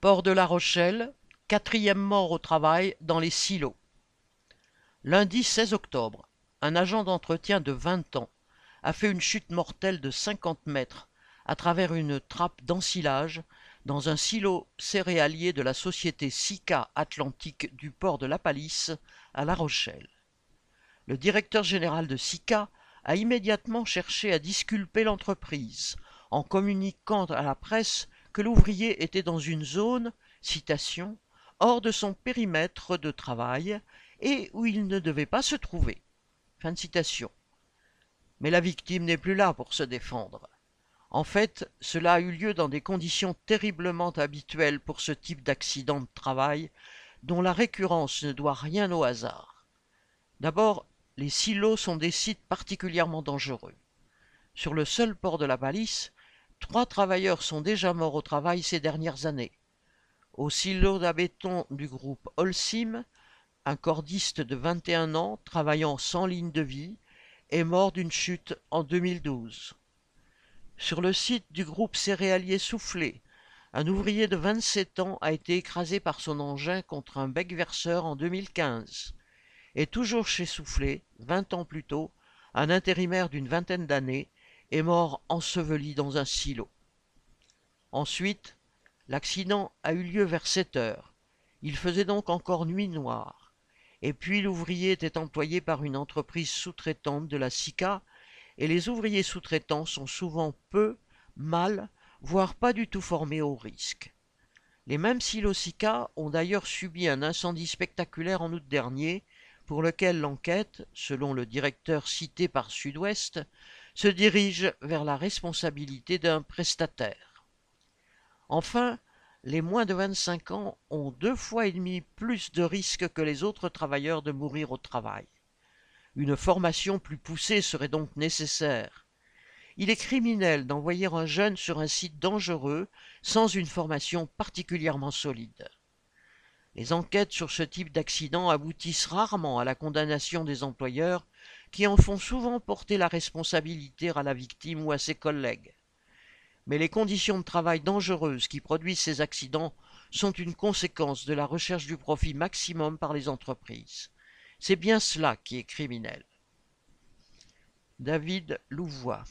Port de La Rochelle, quatrième mort au travail dans les silos. Lundi 16 octobre, un agent d'entretien de 20 ans a fait une chute mortelle de 50 mètres à travers une trappe d'ensilage dans un silo céréalier de la société Sika Atlantique du port de La Palisse à La Rochelle. Le directeur général de Sika a immédiatement cherché à disculper l'entreprise en communiquant à la presse l'ouvrier était dans une zone, citation, hors de son périmètre de travail et où il ne devait pas se trouver. Fin de citation. Mais la victime n'est plus là pour se défendre. En fait, cela a eu lieu dans des conditions terriblement habituelles pour ce type d'accident de travail, dont la récurrence ne doit rien au hasard. D'abord, les silos sont des sites particulièrement dangereux. Sur le seul port de la Palisse, trois travailleurs sont déjà morts au travail ces dernières années. Au silo d'abéton du groupe Holcim, un cordiste de 21 ans, travaillant sans ligne de vie, est mort d'une chute en 2012. Sur le site du groupe céréalier Soufflé, un ouvrier de 27 ans a été écrasé par son engin contre un bec verseur en 2015. Et toujours chez Soufflé, 20 ans plus tôt, un intérimaire d'une vingtaine d'années est mort enseveli dans un silo. Ensuite, l'accident a eu lieu vers 7 heures. Il faisait donc encore nuit noire et puis l'ouvrier était employé par une entreprise sous-traitante de la SICA, et les ouvriers sous-traitants sont souvent peu, mal, voire pas du tout formés au risque. Les mêmes SICA ont d'ailleurs subi un incendie spectaculaire en août dernier, pour lequel l'enquête, selon le directeur cité par Sud-Ouest, se dirige vers la responsabilité d'un prestataire. Enfin, les moins de 25 ans ont deux fois et demi plus de risques que les autres travailleurs de mourir au travail. Une formation plus poussée serait donc nécessaire. Il est criminel d'envoyer un jeune sur un site dangereux sans une formation particulièrement solide. Les enquêtes sur ce type d'accident aboutissent rarement à la condamnation des employeurs qui en font souvent porter la responsabilité à la victime ou à ses collègues mais les conditions de travail dangereuses qui produisent ces accidents sont une conséquence de la recherche du profit maximum par les entreprises. C'est bien cela qui est criminel. David Louvois